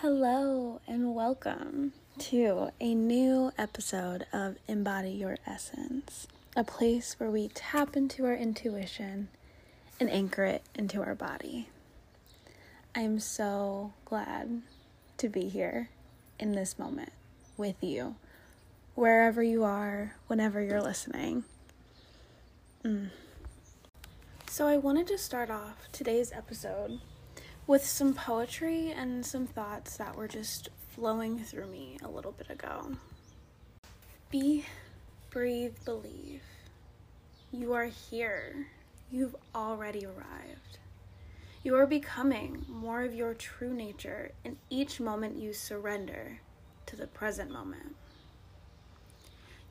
Hello, and welcome to a new episode of Embody Your Essence, a place where we tap into our intuition and anchor it into our body. I'm so glad to be here in this moment with you, wherever you are, whenever you're listening. Mm. So, I wanted to start off today's episode with some poetry and some thoughts that were just flowing through me a little bit ago. Be, breathe, believe. You are here. You've already arrived. You are becoming more of your true nature in each moment you surrender to the present moment.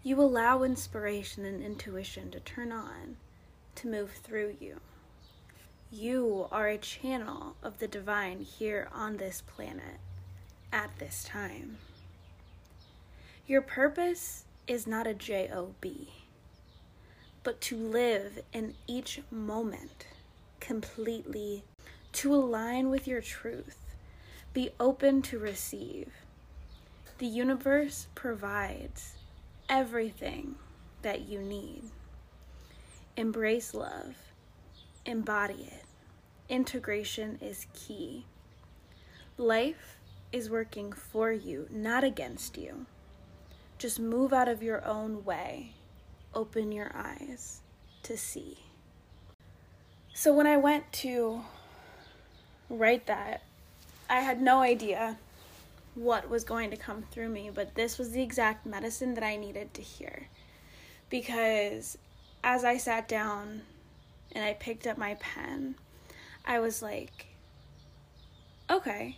You allow inspiration and intuition to turn on, to move through you. You are a channel of the divine here on this planet at this time. Your purpose is not a job, but to live in each moment completely, to align with your truth, be open to receive. The universe provides everything that you need. Embrace love embody it. Integration is key. Life is working for you, not against you. Just move out of your own way. Open your eyes to see. So, when I went to write that, I had no idea what was going to come through me, but this was the exact medicine that I needed to hear. Because as I sat down and I picked up my pen, I was like, okay,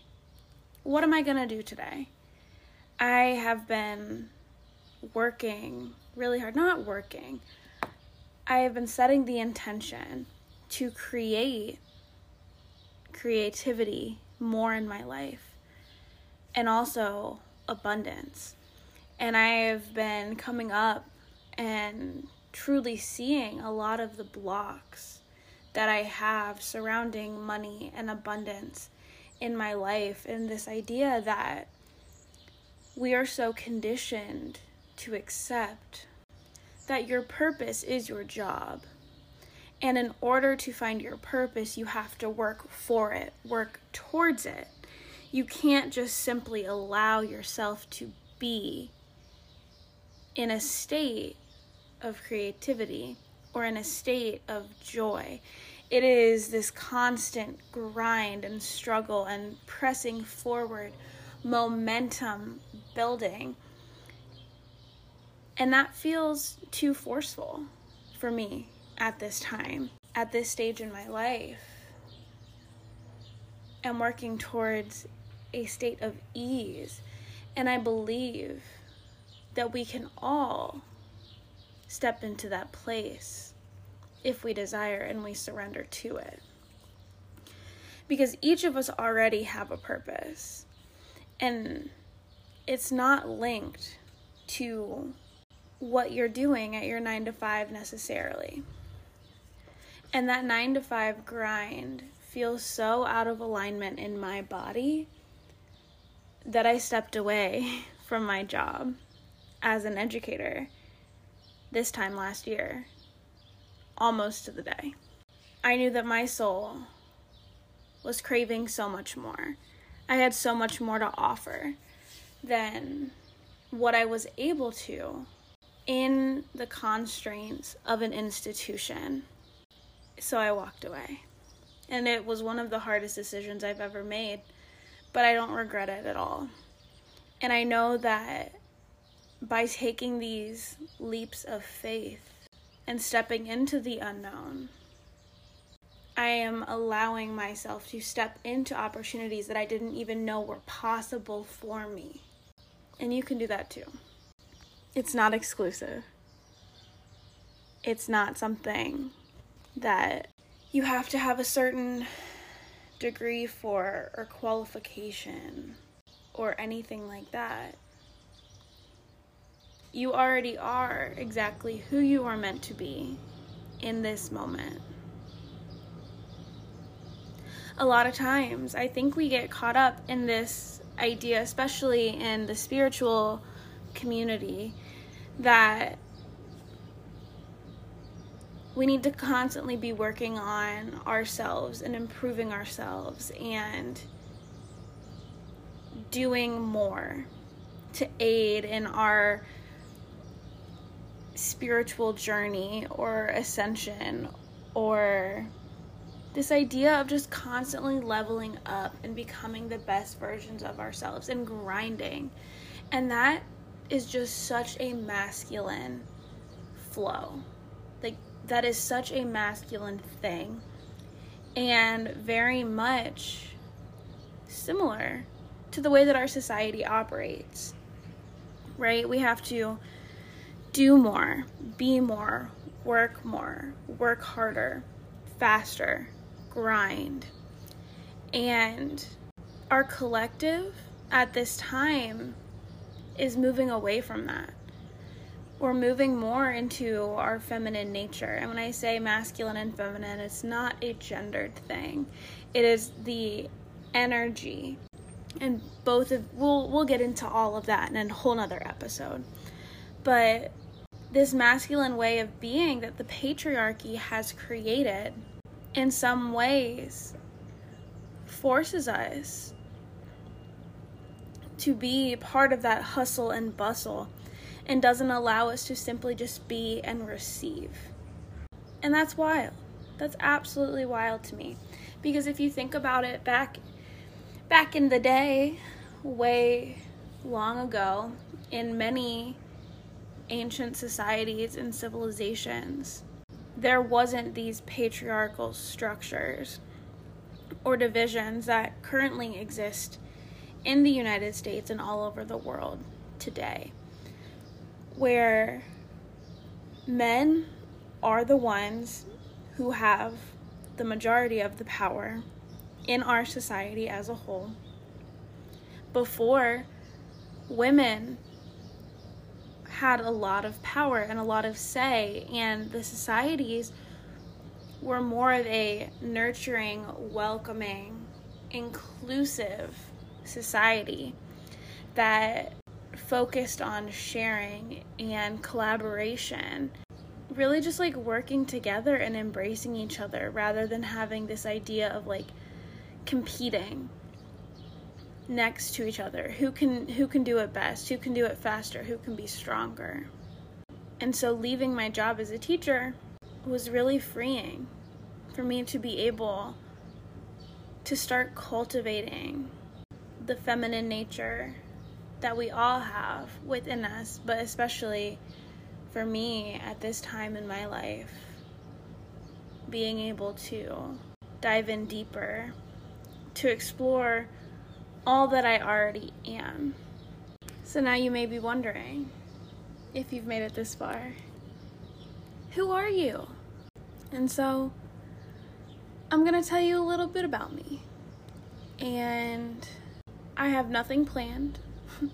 what am I going to do today? I have been working really hard, not working. I have been setting the intention to create creativity more in my life and also abundance. And I have been coming up and truly seeing a lot of the blocks that I have surrounding money and abundance in my life, and this idea that we are so conditioned to accept that your purpose is your job. And in order to find your purpose, you have to work for it, work towards it. You can't just simply allow yourself to be in a state of creativity or in a state of joy. It is this constant grind and struggle and pressing forward, momentum building. And that feels too forceful for me at this time, at this stage in my life. I'm working towards a state of ease. And I believe that we can all step into that place if we desire and we surrender to it. Because each of us already have a purpose. And it's not linked to what you're doing at your 9 to 5 necessarily. And that 9 to 5 grind feels so out of alignment in my body that I stepped away from my job as an educator this time last year, almost to the day. I knew that my soul was craving so much more. I had so much more to offer than what I was able to in the constraints of an institution. So I walked away. And it was one of the hardest decisions I've ever made, but I don't regret it at all. And I know that by taking these leaps of faith and stepping into the unknown, I am allowing myself to step into opportunities that I didn't even know were possible for me. And you can do that too. It's not exclusive. It's not something that you have to have a certain degree for or qualification or anything like that you already are exactly who you are meant to be in this moment. A lot of times, I think we get caught up in this idea, especially in the spiritual community, that we need to constantly be working on ourselves and improving ourselves and doing more to aid in our spiritual journey or ascension or this idea of just constantly leveling up and becoming the best versions of ourselves and grinding. And that is just such a masculine flow. Like, that is such a masculine thing. And very much similar to the way that our society operates. Right? We have to do more, be more, work more, work harder, faster, grind. And our collective at this time is moving away from that. We're moving more into our feminine nature. And when I say masculine and feminine, it's not a gendered thing. It is the energy. And both of we'll we'll get into all of that in a whole nother episode. But this masculine way of being that the patriarchy has created in some ways forces us to be part of that hustle and bustle and doesn't allow us to simply just be and receive. And that's wild. That's absolutely wild to me. Because if you think about it back back in the day, way long ago, in many ancient societies and civilizations, there wasn't these patriarchal structures or divisions that currently exist in the United States and all over the world today, where men are the ones who have the majority of the power in our society as a whole. Before, women had a lot of power and a lot of say, and the societies were more of a nurturing, welcoming, inclusive society that focused on sharing and collaboration. Really, just like working together and embracing each other rather than having this idea of like competing next to each other. Who can who can do it best? Who can do it faster? Who can be stronger? And so leaving my job as a teacher was really freeing for me to be able to start cultivating the feminine nature that we all have within us but especially for me at this time in my life being able to dive in deeper to explore all that I already am. So now you may be wondering if you've made it this far who are you? And so I'm going to tell you a little bit about me. And I have nothing planned,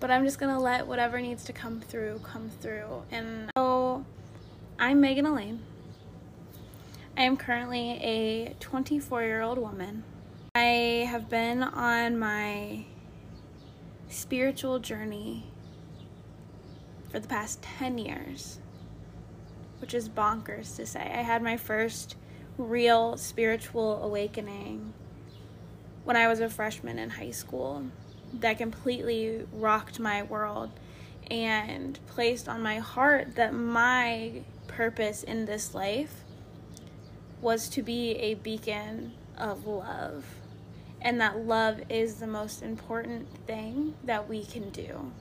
but I'm just going to let whatever needs to come through come through. And so I'm Megan Elaine. I am currently a 24 year old woman I have been on my spiritual journey for the past 10 years, which is bonkers to say. I had my first real spiritual awakening when I was a freshman in high school that completely rocked my world and placed on my heart that my purpose in this life was to be a beacon of love and that love is the most important thing that we can do.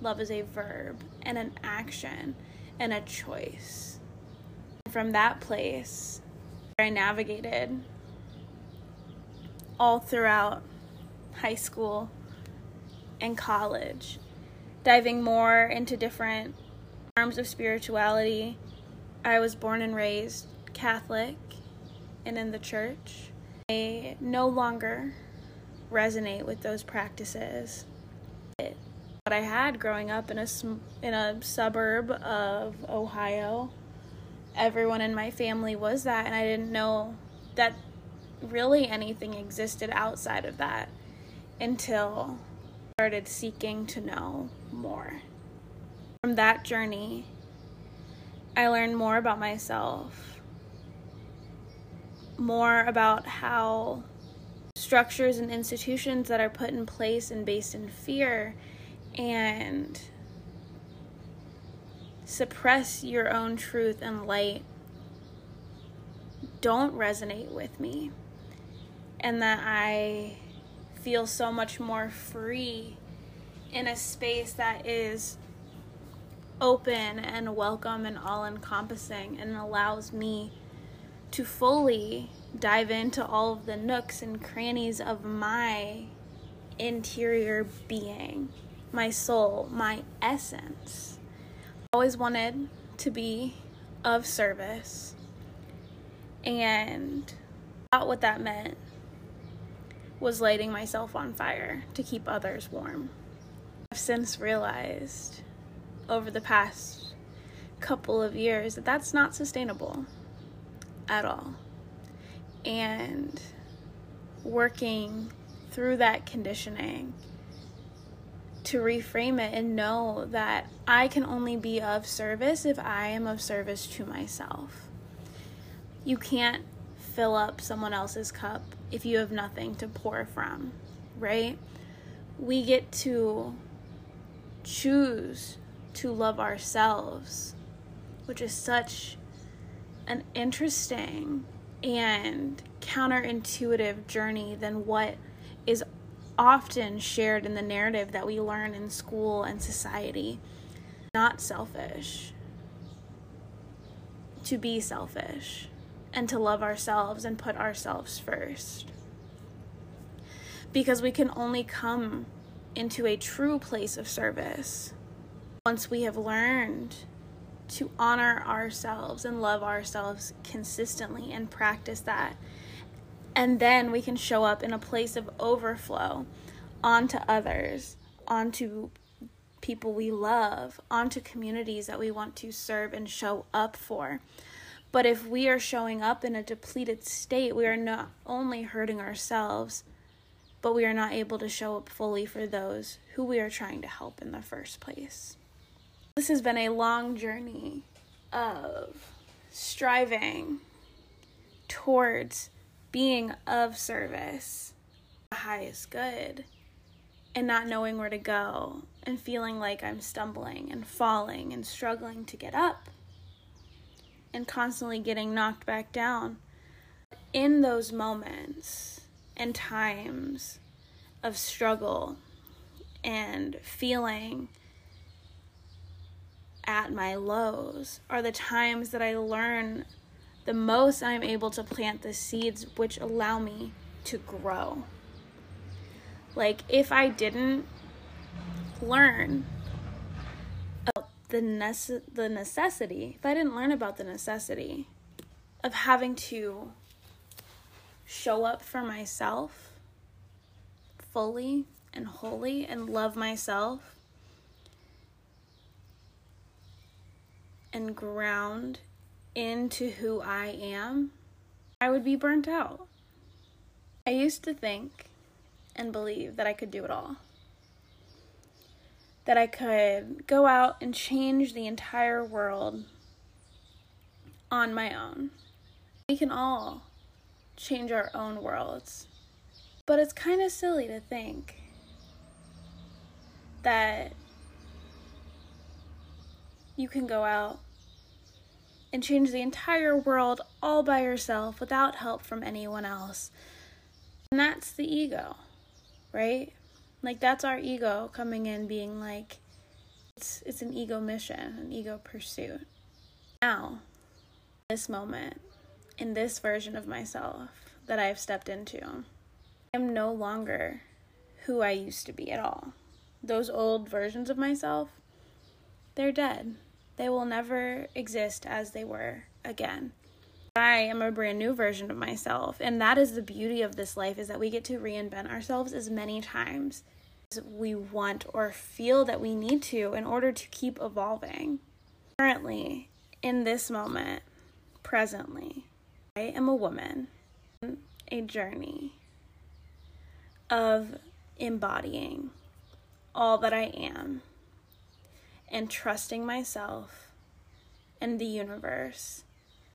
Love is a verb and an action and a choice. From that place, I navigated all throughout high school and college, diving more into different forms of spirituality. I was born and raised Catholic and in the church. I no longer resonate with those practices. What I had growing up in a in a suburb of Ohio, everyone in my family was that, and I didn't know that really anything existed outside of that. until I started seeking to know more. From that journey, I learned more about myself, more about how structures and institutions that are put in place and based in fear and suppress your own truth and light don't resonate with me. And that I feel so much more free in a space that is open and welcome and all encompassing and allows me to fully dive into all of the nooks and crannies of my interior being, my soul, my essence. I always wanted to be of service. And thought what that meant was lighting myself on fire to keep others warm. I've since realized over the past couple of years that that's not sustainable at all. And working through that conditioning to reframe it and know that I can only be of service if I am of service to myself. You can't fill up someone else's cup if you have nothing to pour from, right? We get to choose to love ourselves, which is such an interesting and counterintuitive journey than what is often shared in the narrative that we learn in school and society. Not selfish. To be selfish and to love ourselves and put ourselves first. Because we can only come into a true place of service once we have learned to honor ourselves and love ourselves consistently and practice that. And then we can show up in a place of overflow onto others, onto people we love, onto communities that we want to serve and show up for. But if we are showing up in a depleted state, we are not only hurting ourselves, but we are not able to show up fully for those who we are trying to help in the first place. This has been a long journey of striving towards being of service, the highest good, and not knowing where to go, and feeling like I'm stumbling and falling and struggling to get up and constantly getting knocked back down. In those moments and times of struggle and feeling at my lows are the times that I learn the most I'm able to plant the seeds which allow me to grow. Like, if I didn't learn the, nece- the necessity, if I didn't learn about the necessity of having to show up for myself fully and wholly and love myself and ground into who I am, I would be burnt out. I used to think and believe that I could do it all that I could go out and change the entire world on my own. We can all change our own worlds. But it's kind of silly to think that you can go out and change the entire world all by yourself without help from anyone else. And that's the ego, right? Like that's our ego coming in being like it's it's an ego mission, an ego pursuit. Now, this moment, in this version of myself that I've stepped into, I am no longer who I used to be at all. Those old versions of myself, they're dead. They will never exist as they were again. I am a brand new version of myself, and that is the beauty of this life is that we get to reinvent ourselves as many times as we want or feel that we need to in order to keep evolving. Currently, in this moment, presently, I am a woman, a journey of embodying all that I am and trusting myself and the universe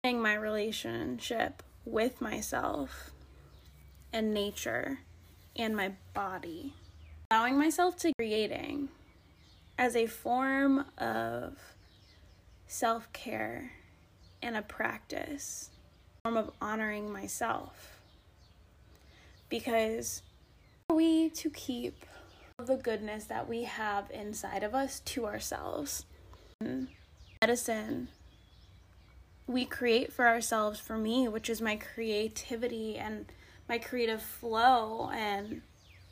and my relationship with myself and nature and my body. Allowing myself to creating as a form of self care and a practice, form of honoring myself. Because we to keep the goodness that we have inside of us to ourselves. Medicine we create for ourselves for me, which is my creativity and my creative flow and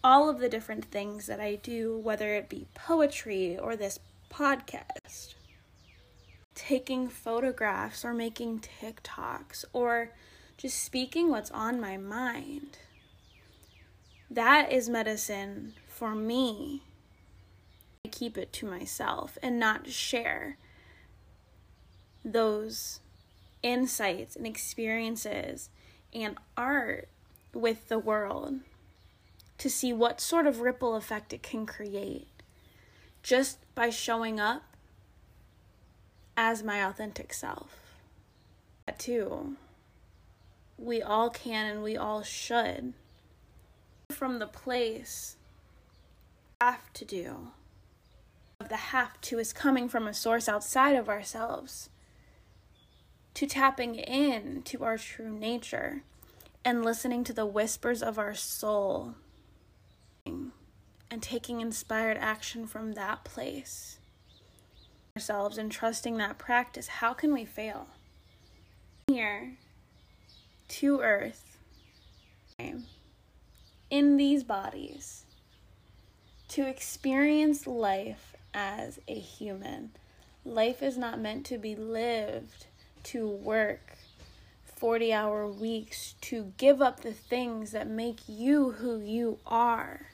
all of the different things that I do, whether it be poetry or this podcast, taking photographs or making TikToks or just speaking what's on my mind. That is medicine for me. I keep it to myself and not share those insights and experiences and art with the world to see what sort of ripple effect it can create just by showing up as my authentic self. That too, we all can and we all should. From the place have to do. Of the have to is coming from a source outside of ourselves to tapping in to our true nature and listening to the whispers of our soul and taking inspired action from that place. Ourselves and trusting that practice. How can we fail? Here to earth. In these bodies to experience life as a human life is not meant to be lived to work 40 hour weeks to give up the things that make you who you are,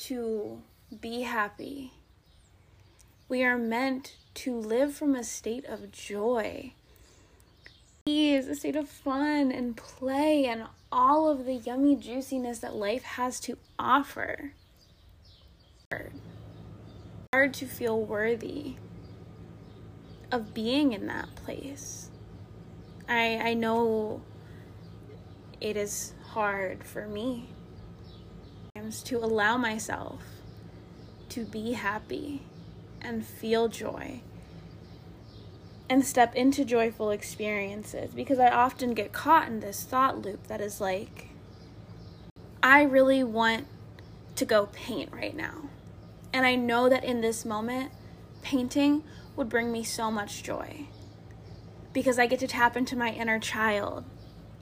to be happy. We are meant to live from a state of joy. Ease, a state of fun and play and all of the yummy juiciness that life has to offer. Hard to feel worthy of being in that place. I I know it is hard for me to allow myself to be happy and feel joy and step into joyful experiences because I often get caught in this thought loop that is like I really want to go paint right now. And I know that in this moment painting would bring me so much joy. Because I get to tap into my inner child.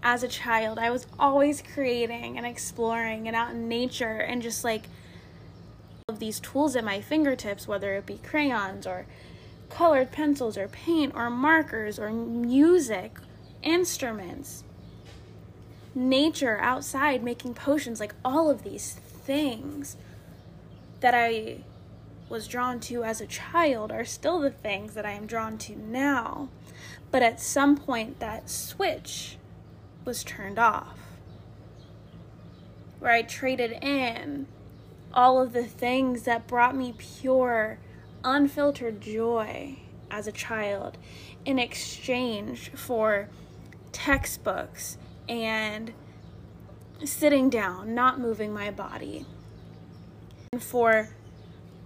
As a child, I was always creating and exploring and out in nature and just like of these tools at my fingertips, whether it be crayons or colored pencils or paint or markers or music, instruments, nature outside making potions, like all of these things that I was drawn to as a child are still the things that I am drawn to now. But at some point, that switch was turned off. Where I traded in all of the things that brought me pure, unfiltered joy as a child in exchange for textbooks and sitting down, not moving my body, for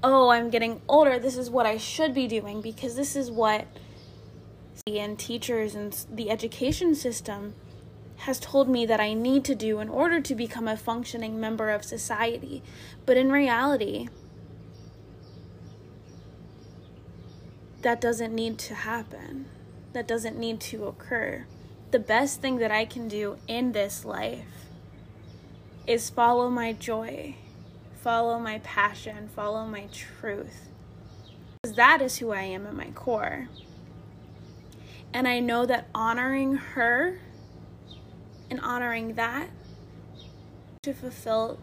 oh, I'm getting older, this is what I should be doing because this is what and teachers and the education system has told me that I need to do in order to become a functioning member of society. But in reality, that doesn't need to happen. That doesn't need to occur. The best thing that I can do in this life is follow my joy follow my passion, follow my truth. Because that is who I am at my core. And I know that honoring her and honoring that to fulfill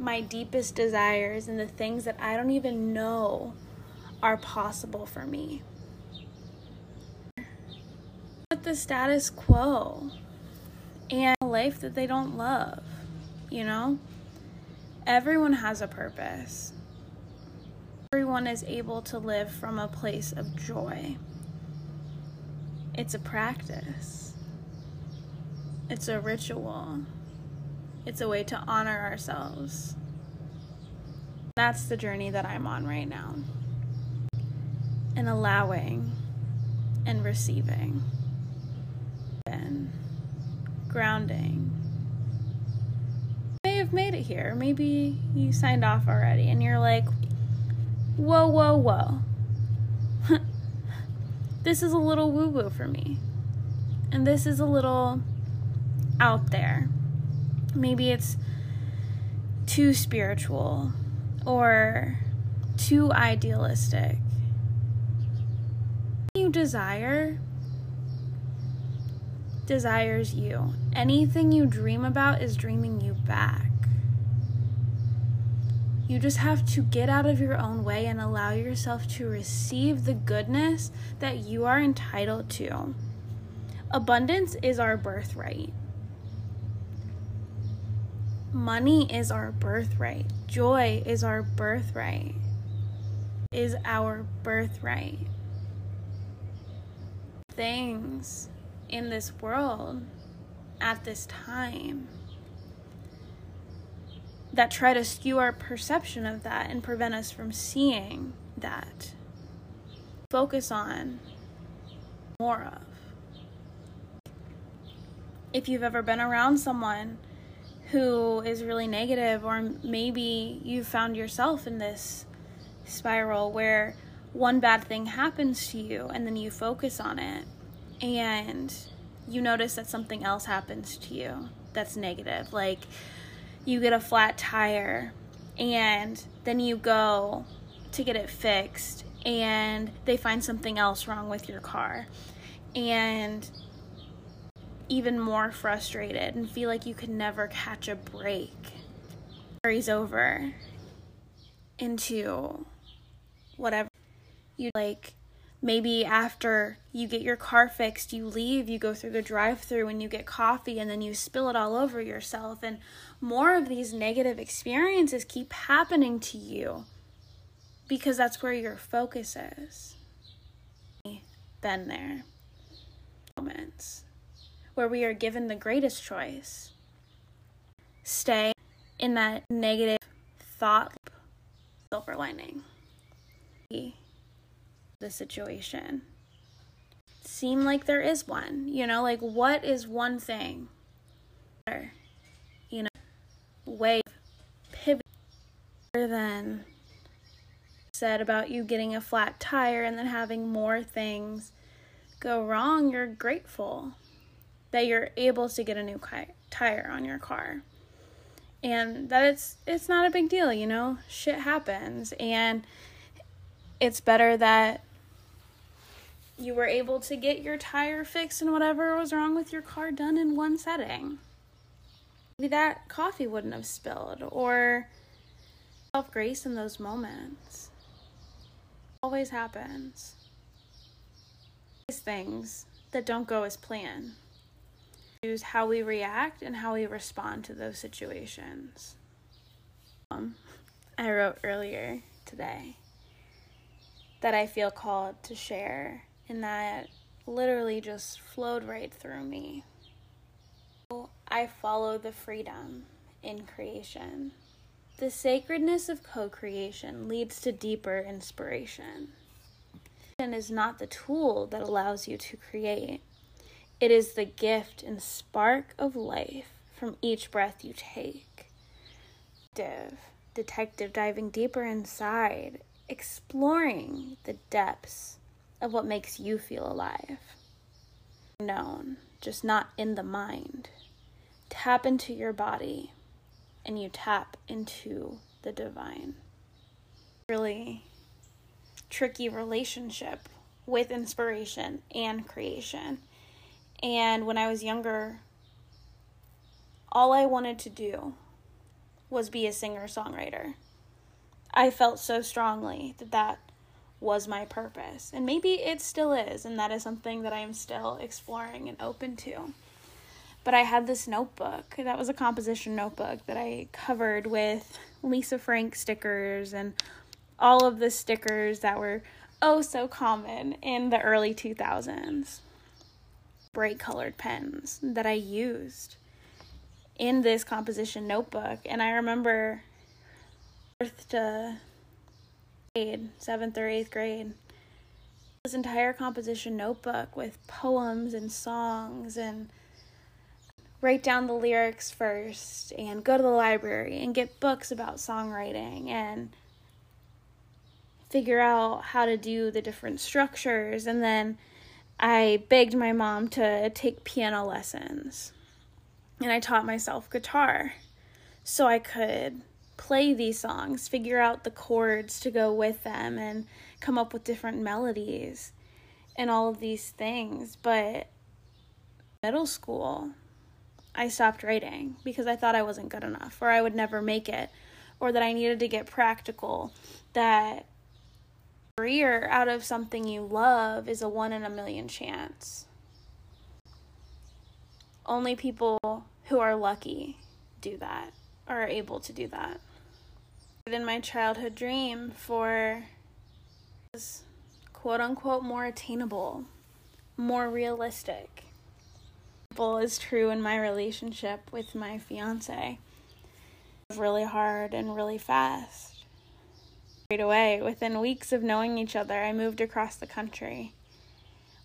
my deepest desires and the things that I don't even know are possible for me. With the status quo and a life that they don't love, you know? Everyone has a purpose. Everyone is able to live from a place of joy. It's a practice, it's a ritual, it's a way to honor ourselves. That's the journey that I'm on right now. And allowing and receiving and grounding. May have made it here. Maybe you signed off already and you're like, whoa, whoa, whoa. this is a little woo woo for me. And this is a little out there. Maybe it's too spiritual or too idealistic. You desire desires you. Anything you dream about is dreaming you back. You just have to get out of your own way and allow yourself to receive the goodness that you are entitled to. Abundance is our birthright. Money is our birthright. Joy is our birthright. Is our birthright. Things in this world at this time that try to skew our perception of that and prevent us from seeing that. Focus on more of. If you've ever been around someone who is really negative, or maybe you found yourself in this spiral where one bad thing happens to you and then you focus on it and you notice that something else happens to you that's negative. Like you get a flat tire and then you go to get it fixed and they find something else wrong with your car. And even more frustrated and feel like you could never catch a break. Carries over into whatever you like maybe after you get your car fixed, you leave, you go through the drive through and you get coffee and then you spill it all over yourself. And more of these negative experiences keep happening to you because that's where your focus is. Been there. Moments where we are given the greatest choice. Stay in that negative thought silver lining the situation. Seem like there is one, you know, like what is one thing? You know, way pivot than said about you getting a flat tire and then having more things go wrong, you're grateful that you're able to get a new tire on your car. And that it's it's not a big deal, you know? Shit happens and it's better that you were able to get your tire fixed and whatever was wrong with your car done in one setting. Maybe that coffee wouldn't have spilled or self grace in those moments. Always happens. These things that don't go as planned. Choose how we react and how we respond to those situations. Um, I wrote earlier today that I feel called to share and that literally just flowed right through me. I follow the freedom in creation. The sacredness of co creation leads to deeper inspiration. And is not the tool that allows you to create, it is the gift and spark of life from each breath you take. Detective, detective diving deeper inside, exploring the depths of what makes you feel alive. Known, just not in the mind. Tap into your body and you tap into the divine. Really tricky relationship with inspiration and creation. And when I was younger, all I wanted to do was be a singer songwriter. I felt so strongly that that was my purpose. And maybe it still is, and that is something that I am still exploring and open to. But I had this notebook that was a composition notebook that I covered with Lisa Frank stickers and all of the stickers that were oh so common in the early 2000s. Bright colored pens that I used in this composition notebook. And I remember to grade, seventh or eighth grade, this entire composition notebook with poems and songs and write down the lyrics first and go to the library and get books about songwriting and figure out how to do the different structures. And then I begged my mom to take piano lessons. And I taught myself guitar so I could play these songs, figure out the chords to go with them, and come up with different melodies and all of these things. But middle school, I stopped writing because I thought I wasn't good enough or I would never make it or that I needed to get practical, that career out of something you love is a one in a million chance only people who are lucky do that are able to do that. In my childhood dream for quote unquote more attainable, more realistic. Is true in my relationship with my fiance. Really hard and really fast. Right away, within weeks of knowing each other, I moved across the country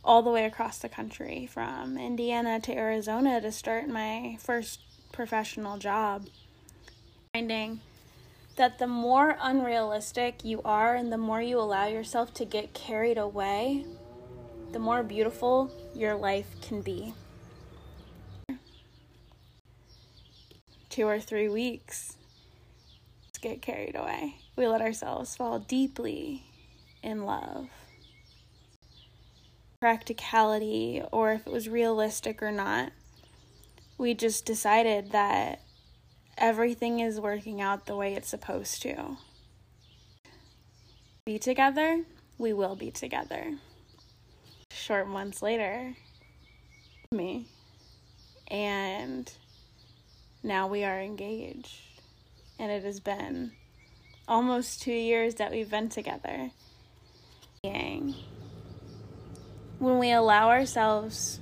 all the way across the country from Indiana to Arizona to start my first professional job. Finding that the more unrealistic you are and the more you allow yourself to get carried away, the more beautiful your life can be. Two or three weeks, get carried away. We let ourselves fall deeply in love practicality or if it was realistic or not. We just decided that everything is working out the way it's supposed to. Be together, we will be together. Short months later, me. And now we are engaged. And it has been almost two years that we've been together Yang. when we allow ourselves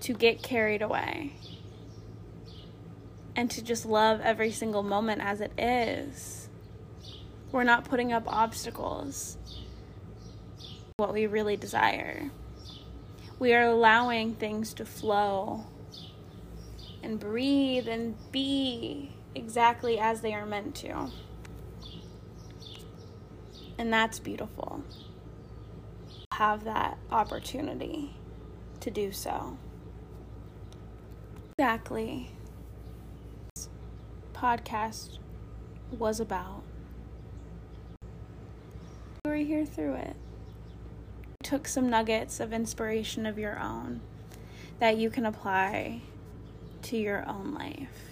to get carried away and to just love every single moment as it is. We're not putting up obstacles. What we really desire. We are allowing things to flow and breathe and be exactly as they are meant to. And that's beautiful have that opportunity to do so. Exactly. Podcast was about. You were here through it. You took some nuggets of inspiration of your own that you can apply to your own life.